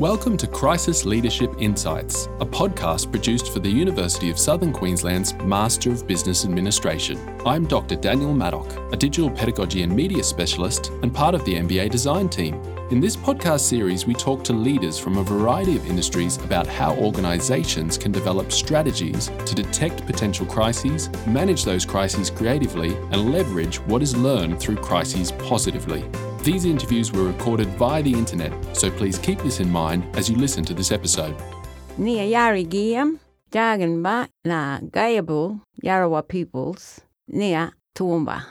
Welcome to Crisis Leadership Insights, a podcast produced for the University of Southern Queensland's Master of Business Administration. I'm Dr. Daniel Maddock, a digital pedagogy and media specialist and part of the MBA design team. In this podcast series, we talk to leaders from a variety of industries about how organizations can develop strategies to detect potential crises, manage those crises creatively, and leverage what is learned through crises positively. These interviews were recorded via the internet, so please keep this in mind as you listen to this episode. Nia Yari Giyam, Jaganba na Gayable Yarawa peoples, Nia Toowoomba.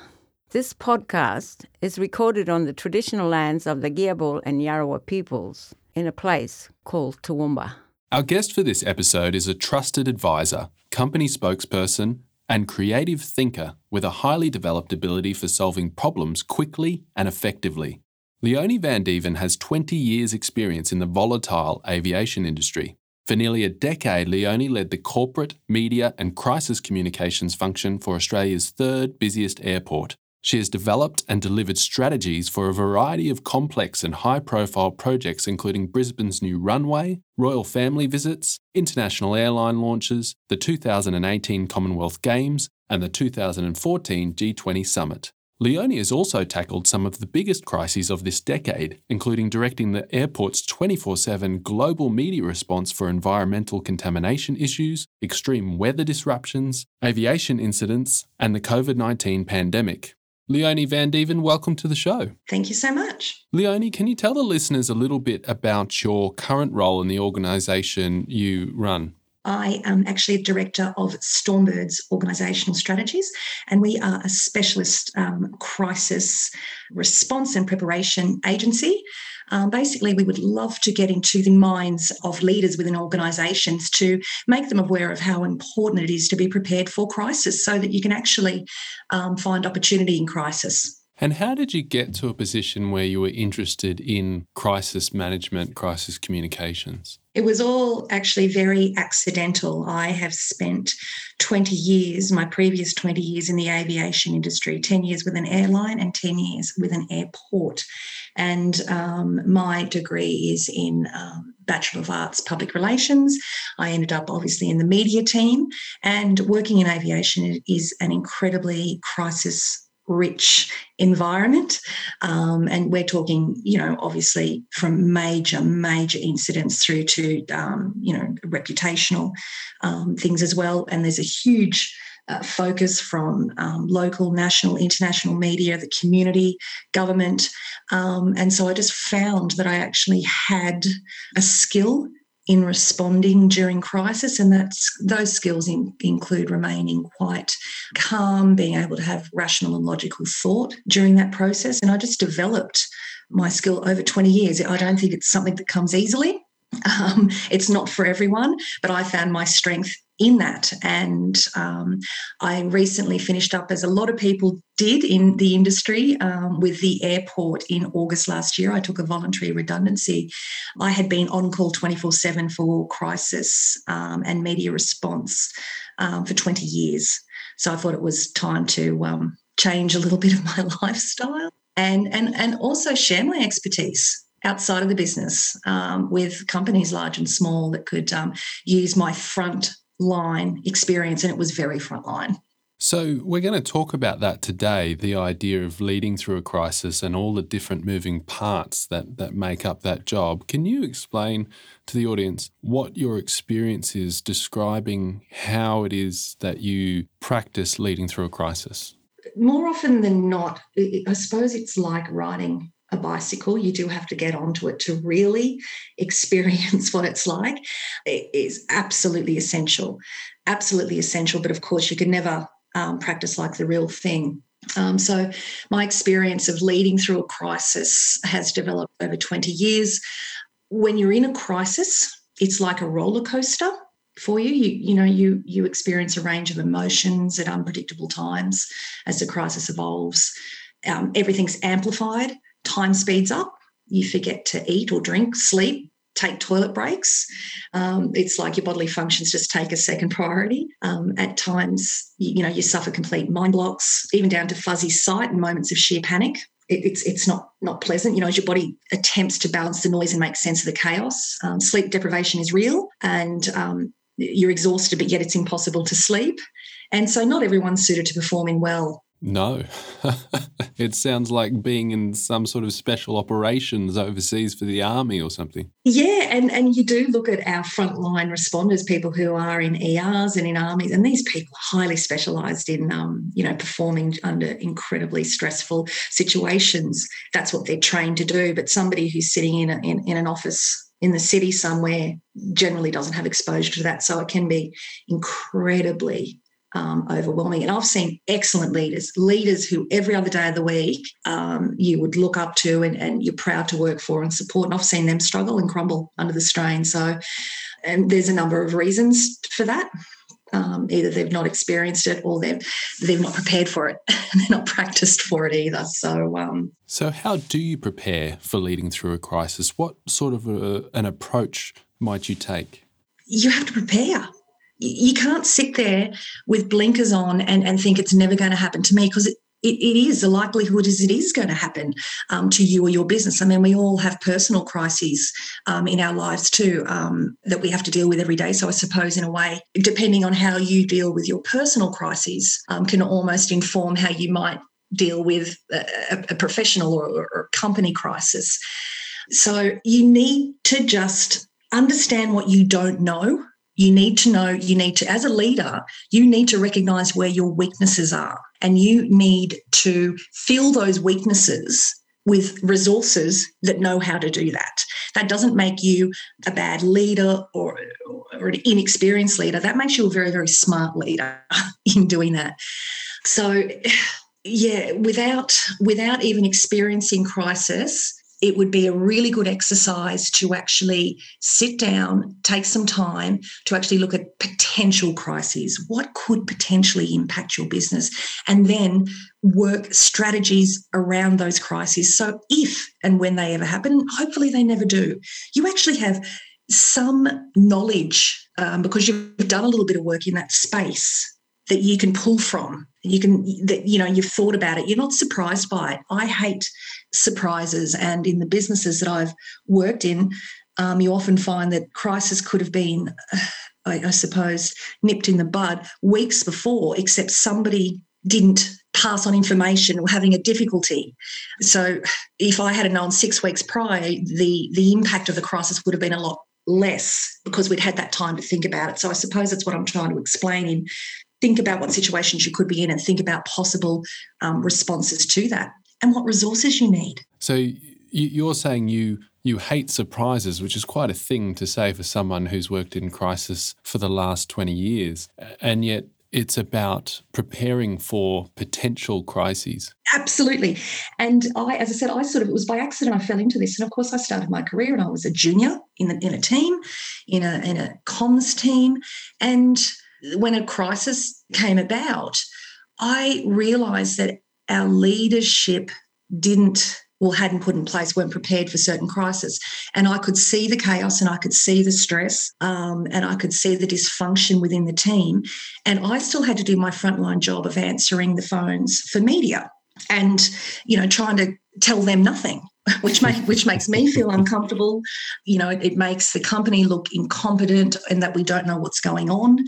This podcast is recorded on the traditional lands of the Giabal and Jarowair peoples in a place called Toowoomba. Our guest for this episode is a trusted advisor, company spokesperson, and creative thinker with a highly developed ability for solving problems quickly and effectively. Leonie Vandeven has 20 years' experience in the volatile aviation industry. For nearly a decade, Leonie led the corporate, media, and crisis communications function for Australia's third busiest airport, she has developed and delivered strategies for a variety of complex and high profile projects, including Brisbane's new runway, royal family visits, international airline launches, the 2018 Commonwealth Games, and the 2014 G20 Summit. Leonie has also tackled some of the biggest crises of this decade, including directing the airport's 24 7 global media response for environmental contamination issues, extreme weather disruptions, aviation incidents, and the COVID 19 pandemic. Leonie Vandeven, welcome to the show. Thank you so much. Leonie, can you tell the listeners a little bit about your current role in the organisation you run? I am actually a director of Stormbird's organisational strategies, and we are a specialist um, crisis response and preparation agency. Um, basically, we would love to get into the minds of leaders within organisations to make them aware of how important it is to be prepared for crisis so that you can actually um, find opportunity in crisis. And how did you get to a position where you were interested in crisis management, crisis communications? It was all actually very accidental. I have spent 20 years, my previous 20 years in the aviation industry, 10 years with an airline and 10 years with an airport. And um, my degree is in um, Bachelor of Arts Public Relations. I ended up obviously in the media team, and working in aviation is an incredibly crisis rich environment. Um, and we're talking, you know, obviously from major, major incidents through to, um, you know, reputational um, things as well. And there's a huge uh, focus from um, local, national, international media, the community, government. Um, and so I just found that I actually had a skill in responding during crisis, and that's those skills in, include remaining quite calm, being able to have rational and logical thought during that process. And I just developed my skill over 20 years. I don't think it's something that comes easily. Um, it's not for everyone, but I found my strength in that. And um, I recently finished up, as a lot of people did in the industry, um, with the airport in August last year. I took a voluntary redundancy. I had been on call 24 7 for crisis um, and media response um, for 20 years. So I thought it was time to um, change a little bit of my lifestyle and, and, and also share my expertise outside of the business um, with companies large and small that could um, use my front line experience, and it was very frontline. So, we're going to talk about that today the idea of leading through a crisis and all the different moving parts that, that make up that job. Can you explain to the audience what your experience is describing how it is that you practice leading through a crisis? More often than not, I suppose it's like riding a bicycle. You do have to get onto it to really experience what it's like. It is absolutely essential, absolutely essential. But of course, you can never um, practice like the real thing. Um, so, my experience of leading through a crisis has developed over 20 years. When you're in a crisis, it's like a roller coaster for you. You, you know, you you experience a range of emotions at unpredictable times as the crisis evolves. Um, everything's amplified time speeds up. You forget to eat or drink, sleep, take toilet breaks. Um, it's like your bodily functions just take a second priority. Um, at times, you, you, know, you suffer complete mind blocks, even down to fuzzy sight and moments of sheer panic. it, it's it's not not pleasant. You know, as your body attempts to balance the noise and make sense of the chaos. Um, sleep deprivation is real, and um, you're exhausted, but yet it's impossible to sleep. And so, not everyone's suited to performing well no. it sounds like being in some sort of special operations overseas for the army or something. Yeah, and, and you do look at our frontline responders, people who are in ERs and in armies, and these people are highly specialised in, um, you know, performing under incredibly stressful situations. That's what they're trained to do. But somebody who's sitting in, a, in, in an office in the city somewhere generally doesn't have exposure to that. So it can be incredibly um, overwhelming. And I've seen excellent leaders, leaders who every other day of the week um, you would look up to and, and, you're proud to work for and support. And I've seen them struggle and crumble under the strain. So, and there's a number of reasons for that. Um, either they've not experienced it or they've they've not prepared for it they're not practiced for it either. So, um, so how do you prepare for leading through a crisis? What sort of a, an approach might you take? You have to prepare you can't sit there with blinkers on and, and think it's never going to happen to me because it, it, it is the likelihood is it is going to happen um, to you or your business. I mean, we all have personal crises um, in our lives too um, that we have to deal with every day. So I suppose, in a way, depending on how you deal with your personal crises, um, can almost inform how you might deal with a, a professional or, or company crisis. So you need to just understand what you don't know you need to know, you need to, as a leader, you need to recognize where your weaknesses are. And you need to fill those weaknesses with resources that know how to do that. That doesn't make you a bad leader or, or an inexperienced leader. That makes you a very, very smart leader in doing that. So, yeah, without without even experiencing crisis, it would be a really good exercise to actually sit down, take some time to actually look at potential crises. What could potentially impact your business? And then work strategies around those crises. So, if and when they ever happen, hopefully they never do, you actually have some knowledge um, because you've done a little bit of work in that space that you can pull from you can that you know you've thought about it you're not surprised by it i hate surprises and in the businesses that i've worked in um, you often find that crisis could have been I, I suppose nipped in the bud weeks before except somebody didn't pass on information or having a difficulty. So if I had known six weeks prior, the the impact of the crisis would have been a lot less because we'd had that time to think about it. So I suppose that's what I'm trying to explain in think about what situations you could be in and think about possible um, responses to that and what resources you need. So you're saying you you hate surprises, which is quite a thing to say for someone who's worked in crisis for the last 20 years. And yet it's about preparing for potential crises. Absolutely. And I, as I said, I sort of, it was by accident I fell into this. And of course, I started my career and I was a junior in, the, in a team, in a, in a comms team. And when a crisis came about, I realized that our leadership didn't well hadn't put in place weren't prepared for certain crises. And i could see the chaos and i could see the stress um, and i could see the dysfunction within the team. And i still had to do my frontline job of answering the phones for media and you know trying to tell them nothing which make, which makes me feel uncomfortable. You know, it, it, makes the company look incompetent and that we don't know what's going on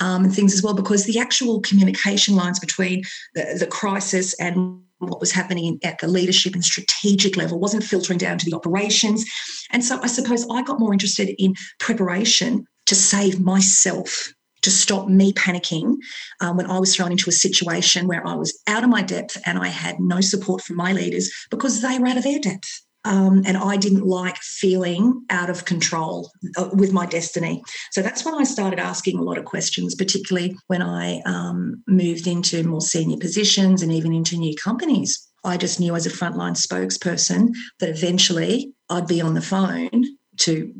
um, and things as well. Because the actual communication lines between the, the crisis and what was happening at the leadership and strategic level wasn't filtering down to the operations. And so I suppose I got more interested in preparation to save myself to stop me panicking um, when I was thrown into a situation where I was out of my depth and I had no support from my leaders because they were out of their depth. Um, and I didn't like feeling out of control uh, with my destiny. So that's when I started asking a lot of questions, particularly when I um, moved into more senior positions and even into new companies. I just knew as a frontline spokesperson that eventually I'd be on the phone to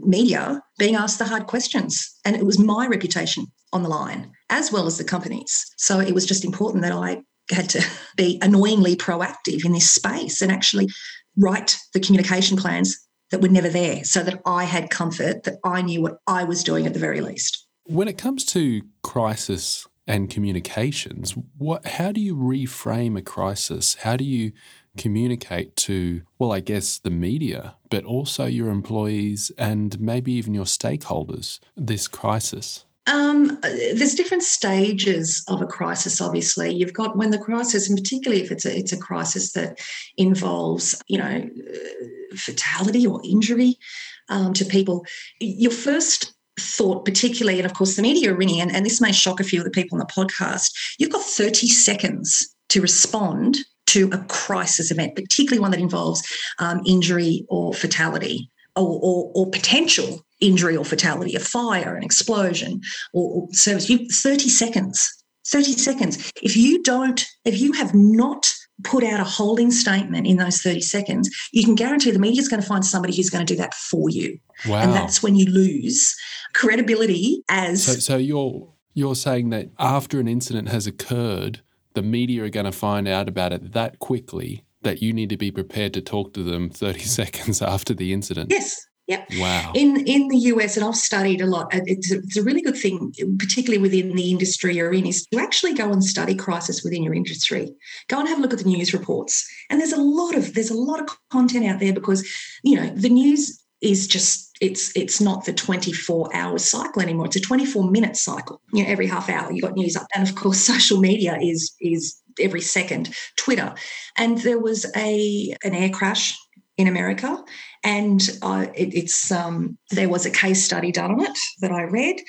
media being asked the hard questions. And it was my reputation on the line, as well as the company's. So it was just important that I had to be annoyingly proactive in this space and actually write the communication plans that were never there so that I had comfort that I knew what I was doing at the very least. When it comes to crisis and communications, what how do you reframe a crisis? How do you communicate to, well, I guess the media, but also your employees and maybe even your stakeholders this crisis? Um, there's different stages of a crisis. Obviously, you've got when the crisis, and particularly if it's a it's a crisis that involves, you know, fatality or injury um, to people. Your first thought, particularly, and of course, the media are ringing, and, and this may shock a few of the people on the podcast. You've got 30 seconds to respond to a crisis event, particularly one that involves um, injury or fatality or, or, or, potential injury or fatality, a fire, an explosion, or, or service. You 30 seconds. 30 seconds. If you don't, if you have not put out a holding statement in those 30 seconds, you can guarantee the media is going to find somebody who's going to do that for you. Wow. And that's when you lose credibility as so, so you're you're saying that after an incident has occurred, the media are going to find out about it that quickly that you need to be prepared to talk to them 30 seconds after the incident. Yes. Yep. Wow. In in the US, and I've studied a lot. It's a, it's a really good thing, particularly within the industry you're in, is to actually go and study crisis within your industry. Go and have a look at the news reports. And there's a lot of there's a lot of content out there because you know the news is just it's it's not the 24 hour cycle anymore. It's a 24 minute cycle. You know every half hour you got news up. And of course social media is is every second twitter. And there was a an air crash in America, and uh, it, it's um, there was a case study done on it that I read,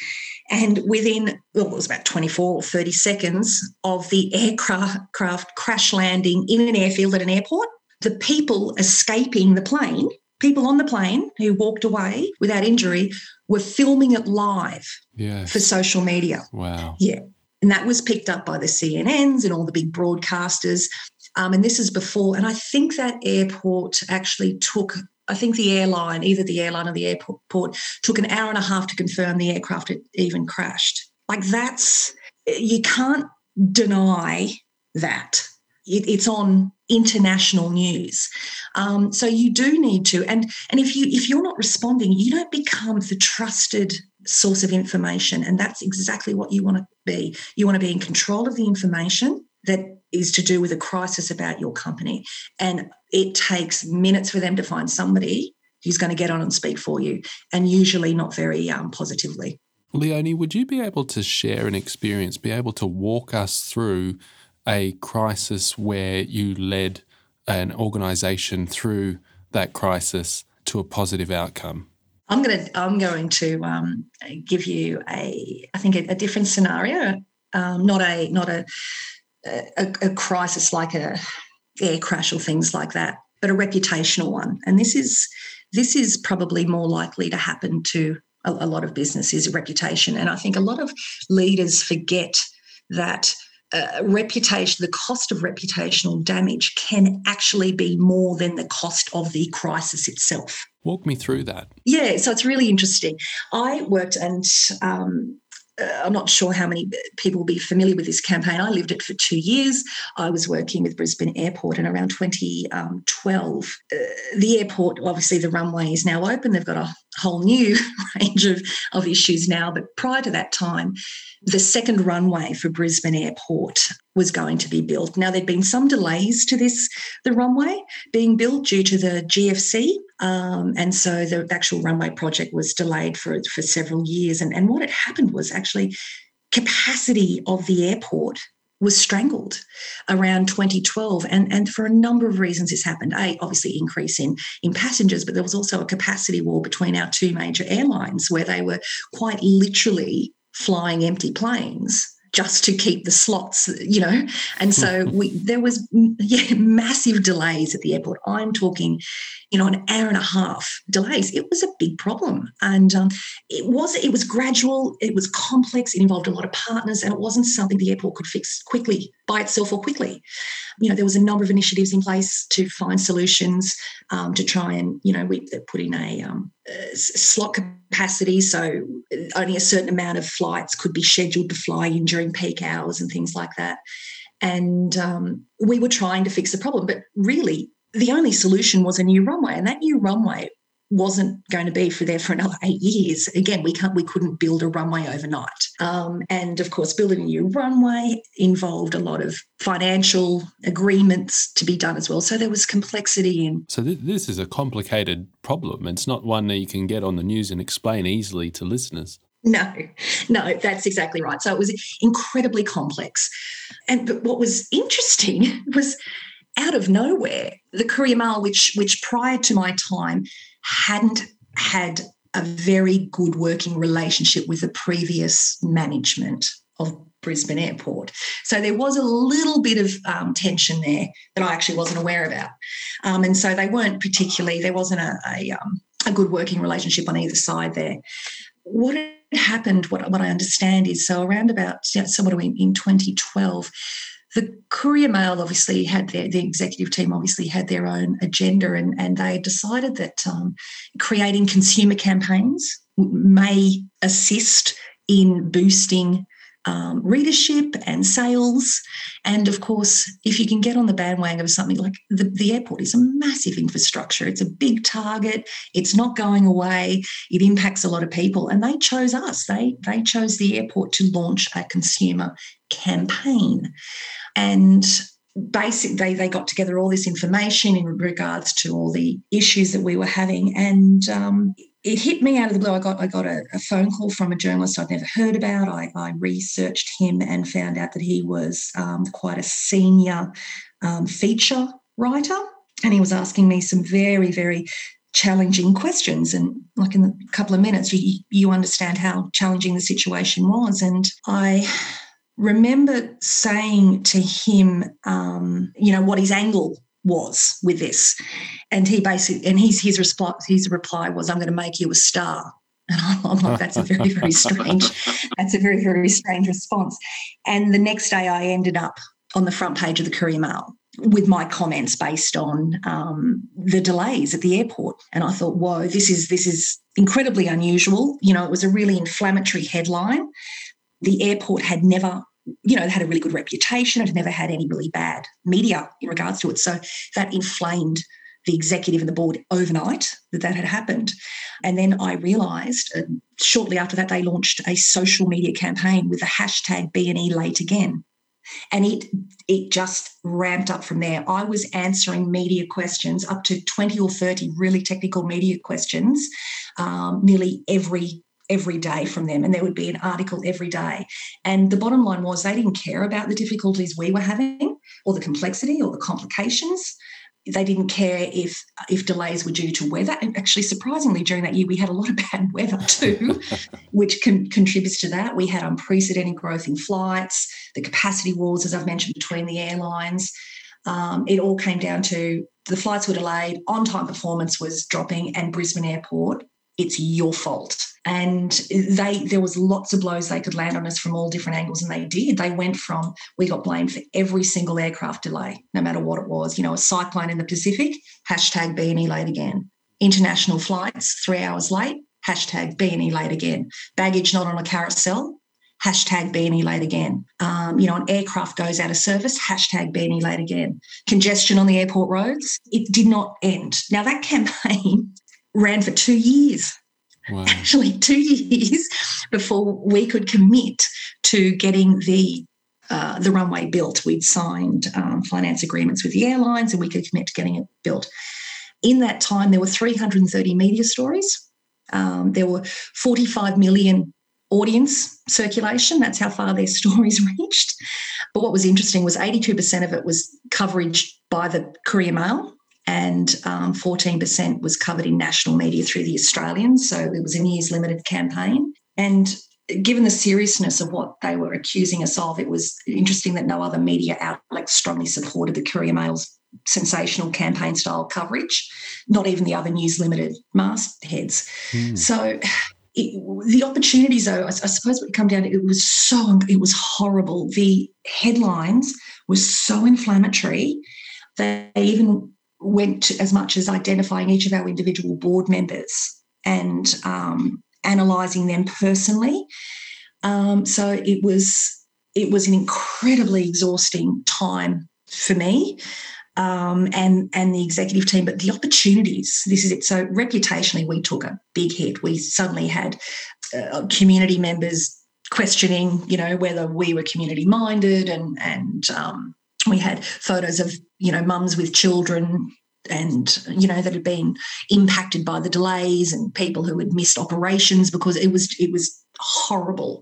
and within well, it was about 24 or 30 seconds of the aircraft crash landing in an airfield at an airport, the people escaping the plane people on the plane who walked away without injury were filming it live yes. for social media. Wow. Yeah. And that was picked up by the CNNs and all the big broadcasters. Um, and this is before, and I think that airport actually took, I think the airline, either the airline or the airport, took an hour and a half to confirm the aircraft had even crashed. Like that's, you can't deny that it, it's on international news. Um, so you do need to, and and if you if you're not responding, you don't become the trusted source of information, and that's exactly what you want to be. You want to be in control of the information that is to do with a crisis about your company, and it takes minutes for them to find somebody who's going to get on and speak for you, and usually not very um, positively. Leonie, would you be able to share an experience, be able to walk us through a crisis where you led an organization through that crisis to a positive outcome? I'm going to I'm going to um, give you a I think a, a different scenario, um, not a not a, a, a crisis like a air crash or things like that, but a reputational one. And this is this is probably more likely to happen to a, a lot of businesses, reputation. And I think a lot of leaders forget that uh, reputation, the cost of reputational damage can actually be more than the cost of the crisis itself. Walk me through that. Yeah, so it's really interesting. I worked and um, uh, I'm not sure how many people will be familiar with this campaign. I lived it for two years. I was working with Brisbane Airport, and around 2012, uh, the airport, obviously, the runway is now open. They've got a whole new range of, of issues now. But prior to that time, the second runway for Brisbane Airport was going to be built. Now, there'd been some delays to this, the runway being built due to the GFC. Um, and so the actual runway project was delayed for, for several years. And, and what had happened was actually capacity of the airport was strangled around 2012 and, and for a number of reasons this happened. A obviously increase in, in passengers but there was also a capacity war between our two major airlines where they were quite literally flying empty planes just to keep the slots, you know. And so we there was yeah massive delays at the airport. I'm talking, you know, an hour and a half delays. It was a big problem, and um, it was it was gradual. It was complex. It involved a lot of partners, and it wasn't something the airport could fix quickly by itself or quickly. You know, there was a number of initiatives in place to find solutions um, to try and you know we put in a, um, a slot capacity, so only a certain amount of flights could be scheduled to fly in during peak hours and things like that. And um, we were trying to fix the problem, but really the only solution was a new runway, and that new runway wasn't going to be for there for another eight years. Again, we can't we couldn't build a runway overnight. Um, and of course, building a new runway involved a lot of financial agreements to be done as well. So there was complexity in. So th- this is a complicated problem. It's not one that you can get on the news and explain easily to listeners. No, no, that's exactly right. So it was incredibly complex. And but what was interesting was out of nowhere, the Courier Mail, which which prior to my time hadn't had a very good working relationship with the previous management of Brisbane Airport. So there was a little bit of um, tension there that I actually wasn't aware about. Um, and so they weren't particularly, there wasn't a, a, um, a good working relationship on either side there. What happened, what, what I understand is so around about somewhat in, in 2012, the Courier Mail obviously had their, the executive team obviously had their own agenda, and, and they decided that um, creating consumer campaigns may assist in boosting um, readership and sales. And of course, if you can get on the bandwagon of something like the, the airport is a massive infrastructure, it's a big target, it's not going away, it impacts a lot of people. And they chose us. They they chose the airport to launch a consumer campaign. And basically they, they got together all this information in regards to all the issues that we were having and um, it hit me out of the blue. I got I got a, a, phone call from a journalist I'd never heard about. I, I researched him and found out that he was um, quite a senior um, feature writer, and he was asking me some very very challenging questions. And like in a couple of minutes, you you understand how challenging the situation was, and I remember saying to him, um, you know, what his angle was with this. And he basically, and his his reply, his reply was, "I'm going to make you a star." And I'm like, that's a very, very strange, that's a very, very strange response. And the next day I ended up on the front page of the Courier Mail with my comments based on um, the delays at the airport. And I thought, whoa, this is this is incredibly unusual. You know, it was a really inflammatory headline. The airport had never you know, had a really good reputation. It had never had any really bad media in regards to it. So that inflamed the executive and the board overnight that that had happened. And then I realised uh, shortly after that they launched a social media campaign with the hashtag BNE late again. And it it just ramped up from there. I was answering media questions up to 20 or 30 really technical media questions um, nearly every every day from them, and there would be an article every day. And the bottom line was they didn't care about the difficulties we were having, or the complexity, or the complications. They didn't care if if delays were due to weather. And actually, surprisingly, during that year, we had a lot of bad weather too, which con- contributes to that. We had unprecedented growth in flights, the capacity wars, as I've mentioned, between the airlines. Um, it all came down to the flights were delayed, on time performance was dropping, and Brisbane Airport, it's your fault. And they there was lots of blows they could land on us from all different angles and they did. They went from we got blamed for every single aircraft delay no matter what it was. You know a cyclone in the pacific hashtag bne late again. International flights three hours late hashtag bne late again. Baggage not on a carousel hashtag bne late again. Um, you know an aircraft goes out of service hashtag bne late again. Congestion on the airport roads it did not end. Now that campaign ran for two years wow. actually two years before we could commit to getting the uh, the runway built. We'd signed um, finance agreements with the airlines, and we could commit to getting it built. In that time, there were 330 media stories. Um, there were 45 million audience circulation. That's how far their stories reached. But what was interesting was 82% of it was coverage by the Courier Mail, and um, 14% was covered in national media through the Australian. So it was a news limited campaign. And given the seriousness of what they were accusing us of, it was interesting that no other media outlet strongly supported the Courier Mail's sensational campaign style coverage, not even the other news limited mastheads. Mm. So it, the opportunities, though, I, I suppose what come down to it was so it was horrible. The headlines were so inflammatory. They even went as much as identifying each of our individual board members and um, analysing them personally. Um, so it was it was an incredibly exhausting time for me. um, and and the executive team, but the opportunities. This is it. So reputationally, we took a big hit. We suddenly had uh, community members questioning, you know, whether we were community minded, and and um, we had photos of you know mums with children and you know that had been impacted by the delays and people who had missed operations because it was it was horrible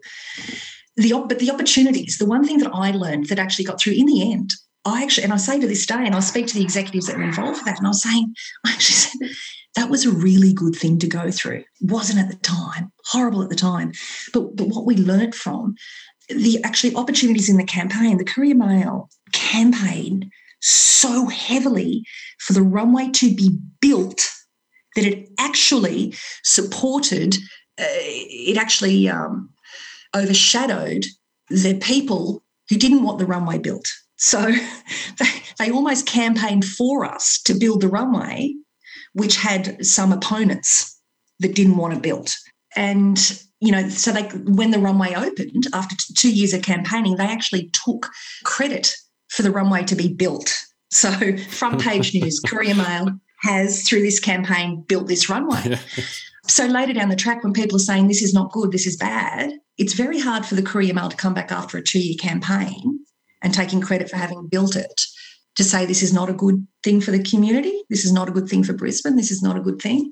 the but the opportunities the one thing that i learned that actually got through in the end I actually, and I say to this day, and I speak to the executives that were involved with that, and I was saying, I actually said, that was a really good thing to go through. Wasn't at the time, horrible at the time. But, but what we learnt from the actually opportunities in the campaign, the Courier Mail campaigned so heavily for the runway to be built that it actually supported, uh, it actually um, overshadowed the people who didn't want the runway built. So they, they almost campaigned for us to build the runway, which had some opponents that didn't want it built. And you know, so they when the runway opened after two years of campaigning, they actually took credit for the runway to be built. So front page news, Courier Mail has through this campaign built this runway. Yeah. So later down the track, when people are saying this is not good, this is bad, it's very hard for the Courier Mail to come back after a two-year campaign and taking credit for having built it to say this is not a good thing for the community, this is not a good thing for Brisbane, this is not a good thing.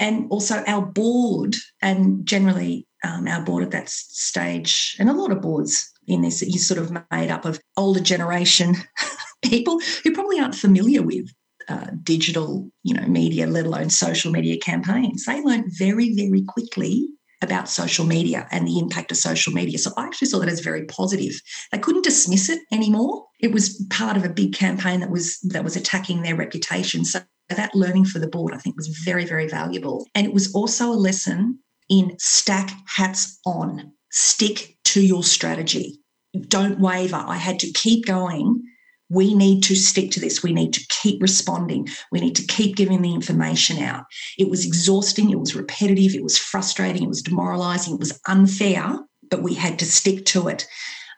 And also our board, and generally um, our board at that stage, and a lot of boards in this, you sort of made up of older generation people who probably aren't familiar with uh, digital, you know, media, let alone social media campaigns. They learned very, very quickly about social media and the impact of social media. So I actually saw that as very positive. They couldn't dismiss it anymore. It was part of a big campaign that was that was attacking their reputation. So that learning for the board, I think, was very, very valuable. And it was also a lesson in stack hats on, stick to your strategy. Don't waver. I had to keep going we need to stick to this. We need to keep responding. We need to keep giving the information out. It was exhausting. It was repetitive. It was frustrating. It was demoralizing. It was unfair, but we had to stick to it.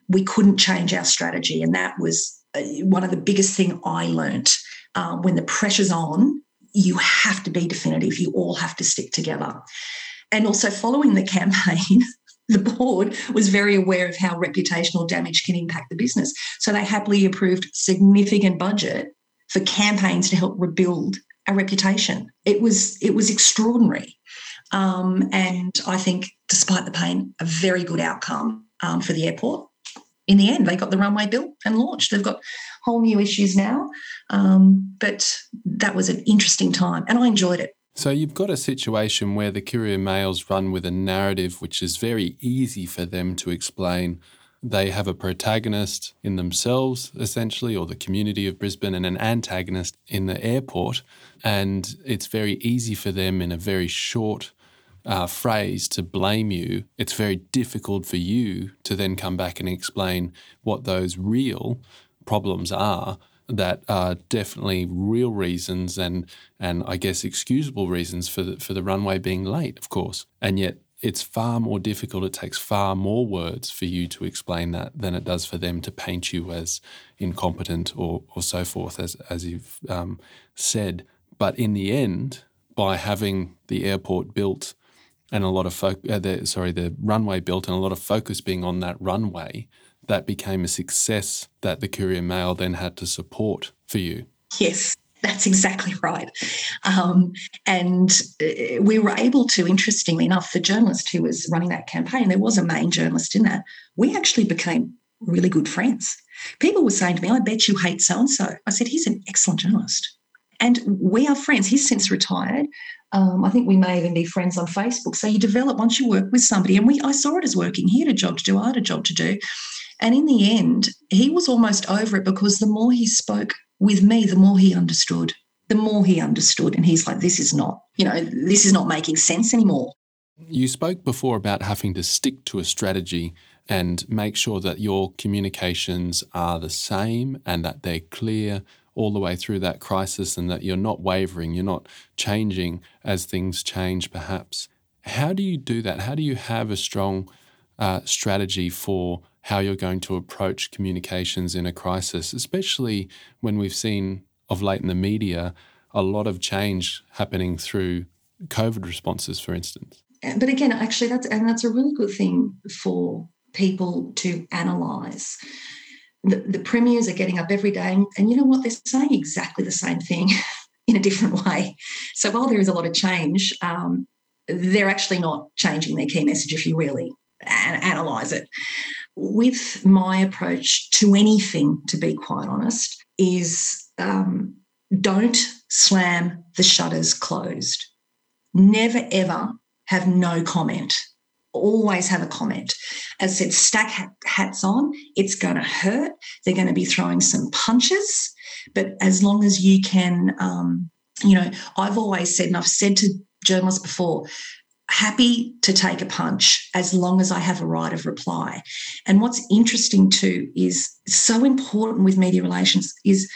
We couldn't change our strategy. And that was uh, one of the biggest thing I learned. Uh, when the pressure's on, you have to be definitive. You all have to stick together. And also following the campaign, the board was very aware of how reputational damage can impact the business. So they happily approved significant budget for campaigns to help rebuild a reputation. It was it was extraordinary, um, and I think, despite the pain, a very good outcome um, for the airport. In the end, they got the runway built and launched. They've got whole new issues now, um, but that was an interesting time, and I enjoyed it. So you've got a situation where the Courier Mails run with a narrative which is very easy for them to explain. They have a protagonist in themselves, essentially, or the community of Brisbane, and an antagonist in the airport. And it's very easy for them in a very short uh, phrase to blame you. It's very difficult for you to then come back and explain what those real problems are that are definitely real reasons and and I guess excusable reasons for the, for the runway being late, of course. And yet it's far more difficult. It takes far more words for you to explain that than it does for them to paint you as incompetent or or so forth, as as you've um, said. But in the end, by having the airport built and a lot of fo- uh, the, sorry the runway built and a lot of focus being on that runway, that became a success that the Courier Mail then had to support for you. Yes, that's exactly right. Um, and uh, we were able to, interestingly enough, the journalist who was running that campaign, there was a main journalist in that, we actually became really good friends. People were saying to me, I bet you hate so and so. I said, he's an excellent journalist. And we are friends. He's since retired. Um, I think we may even be friends on Facebook. So you develop once you work with somebody, and we I saw it as working. He had a job to do, I had a job to do. And in the end, he was almost over it because the more he spoke with me, the more he understood. The more he understood. And he's like, this is not, you know, this is not making sense anymore. You spoke before about having to stick to a strategy and make sure that your communications are the same and that they're clear all the way through that crisis and that you're not wavering, you're not changing as things change, perhaps. How do you do that? How do you have a strong uh, strategy for how you're going to approach communications in a crisis, especially when we've seen of late in the media a lot of change happening through COVID responses, for instance. But again, actually, that's and that's a really good thing for people to analyse. The, the premiers are getting up every day, and, and you know what? They're saying exactly the same thing in a different way. So while there is a lot of change, um, they're actually not changing their key message if you really analyse it. With my approach to anything, to be quite honest, is um, don't slam the shutters closed. Never ever have no comment. Always have a comment. As I said, stack hats on. It's going to hurt. They're going to be throwing some punches. But as long as you can, um, you know, I've always said, and I've said to journalists before, happy to take a punch as long as I have a right of reply. And what's interesting too is so important with media relations is,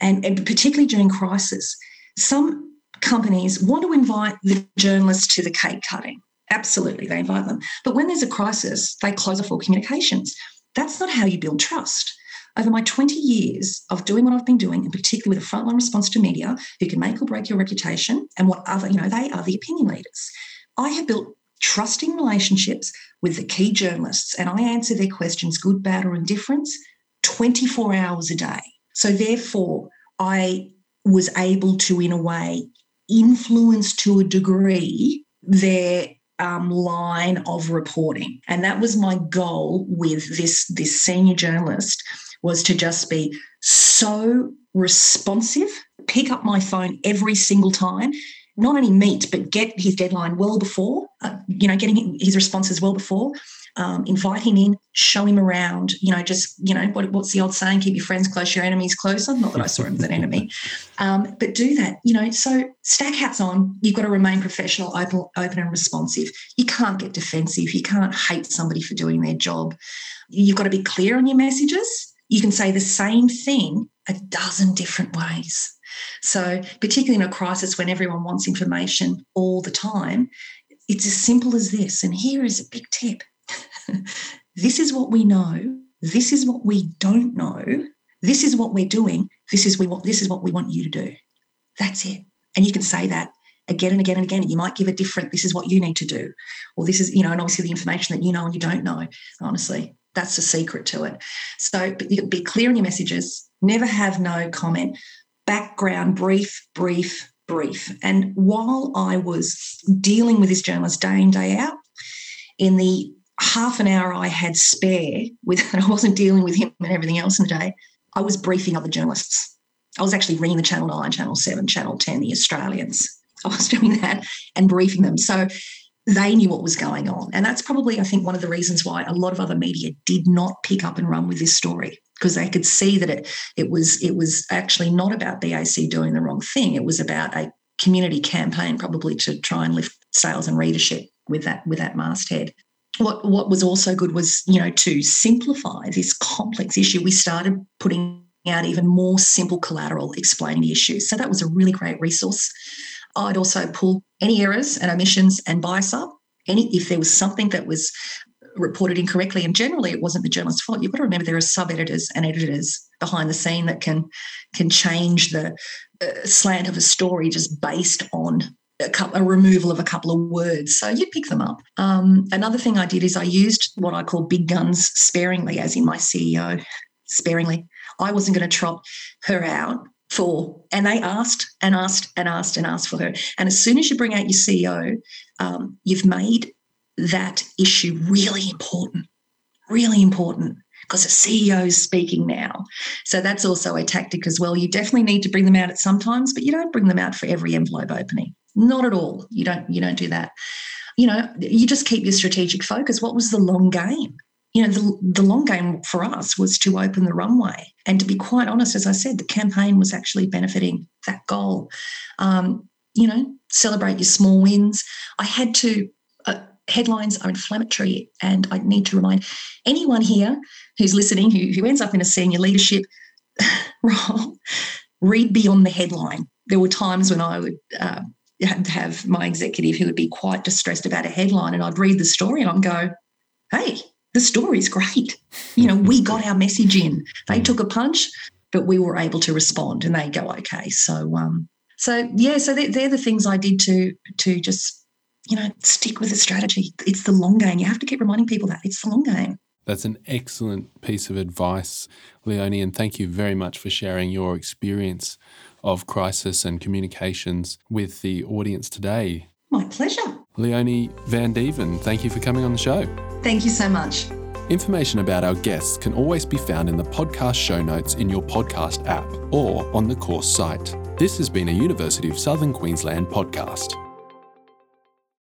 and, and particularly during crisis, some companies want to invite the journalists to the cake cutting. Absolutely, they invite them. But when there's a crisis, they close off all communications. That's not how you build trust. Over my 20 years of doing what I've been doing, and particularly with a frontline response to media, who can make or break your reputation, and what other, you know, they are the opinion leaders. I have built trusting relationships with the key journalists, and I answer their questions, good, bad, or indifference, 24 hours a day. So, therefore, I was able to, in a way, influence to a degree their um, line of reporting. And that was my goal with this, this senior journalist was to just be so responsive, pick up my phone every single time, not only meet, but get his deadline well before, uh, you know, getting his responses well before, um, invite him in, show him around, you know, just, you know, what, what's the old saying? Keep your friends close, your enemies closer. Not that I saw him as an enemy, um, but do that, you know. So stack hats on. You've got to remain professional, open, open and responsive. You can't get defensive. You can't hate somebody for doing their job. You've got to be clear on your messages. You can say the same thing a dozen different ways. So, particularly in a crisis when everyone wants information all the time, it's as simple as this. And here is a big tip this is what we know. This is what we don't know. This is what we're doing. This is we want. This is what we want you to do. That's it. And you can say that again and again and again. You might give a different. This is what you need to do, or this is you know, and obviously the information that you know and you don't know. Honestly, that's the secret to it. So be clear in your messages. Never have no comment. Background brief, brief, brief. And while I was dealing with this journalist day in day out, in the half an hour I had spare with, I wasn't dealing with him and everything else in the day, I was briefing other journalists. I was actually ringing the Channel 9, Channel 7, Channel 10, the Australians. I was doing that and briefing them. So they knew what was going on. And that's probably, I think, one of the reasons why a lot of other media did not pick up and run with this story because they could see that it it was it was actually not about BAC doing the wrong thing. It was about a community campaign, probably to try and lift sales and readership with that with that masthead what what was also good was you know to simplify this complex issue we started putting out even more simple collateral explaining the issue so that was a really great resource i'd also pull any errors and omissions and bias up any if there was something that was reported incorrectly and generally it wasn't the journalist's fault you've got to remember there are sub editors and editors behind the scene that can can change the uh, slant of a story just based on a, couple, a, removal of a couple of words. So you pick them up. Um, another thing I did is I used what I call big guns sparingly, as in my CEO, sparingly. I wasn't going to trot her out for, and they asked and asked and asked and asked for her. And as soon as you bring out your CEO, um, you've made that issue really important, really important because the CEO is speaking now. So that's also a tactic as well. You definitely need to bring them out at sometimes, but you don't bring them out for every envelope opening. Not at all. You don't you don't do that. You know, you just keep your strategic focus. What was the long game? You know, the, the long game for us was to open the runway. And to be quite honest, as I said, the campaign was actually benefiting that goal. Um, you know, celebrate your small wins. I had to, uh, headlines are inflammatory. And I need to remind anyone here who's listening who, who ends up in a senior leadership role, read beyond the headline. There were times when I would uh, have my executive who would be quite distressed about a headline, and I'd read the story and I'd go, "Hey, the story's great. You know, we got our message in. They took a punch, but we were able to respond and they go, okay. So, um, so yeah, so they're, they're the things I did to to just, you know, stick with the strategy. It's the long game. You have to keep reminding people that it's the long game. That's an excellent piece of advice, Leonie, and thank you very much for sharing your experience of crisis and communications with the audience today. My pleasure. Leonie Vandeven, thank you for coming on the show. Thank you so much. Information about our guests can always be found in the podcast show notes in your podcast app or on the course site. This has been a University of Southern Queensland podcast.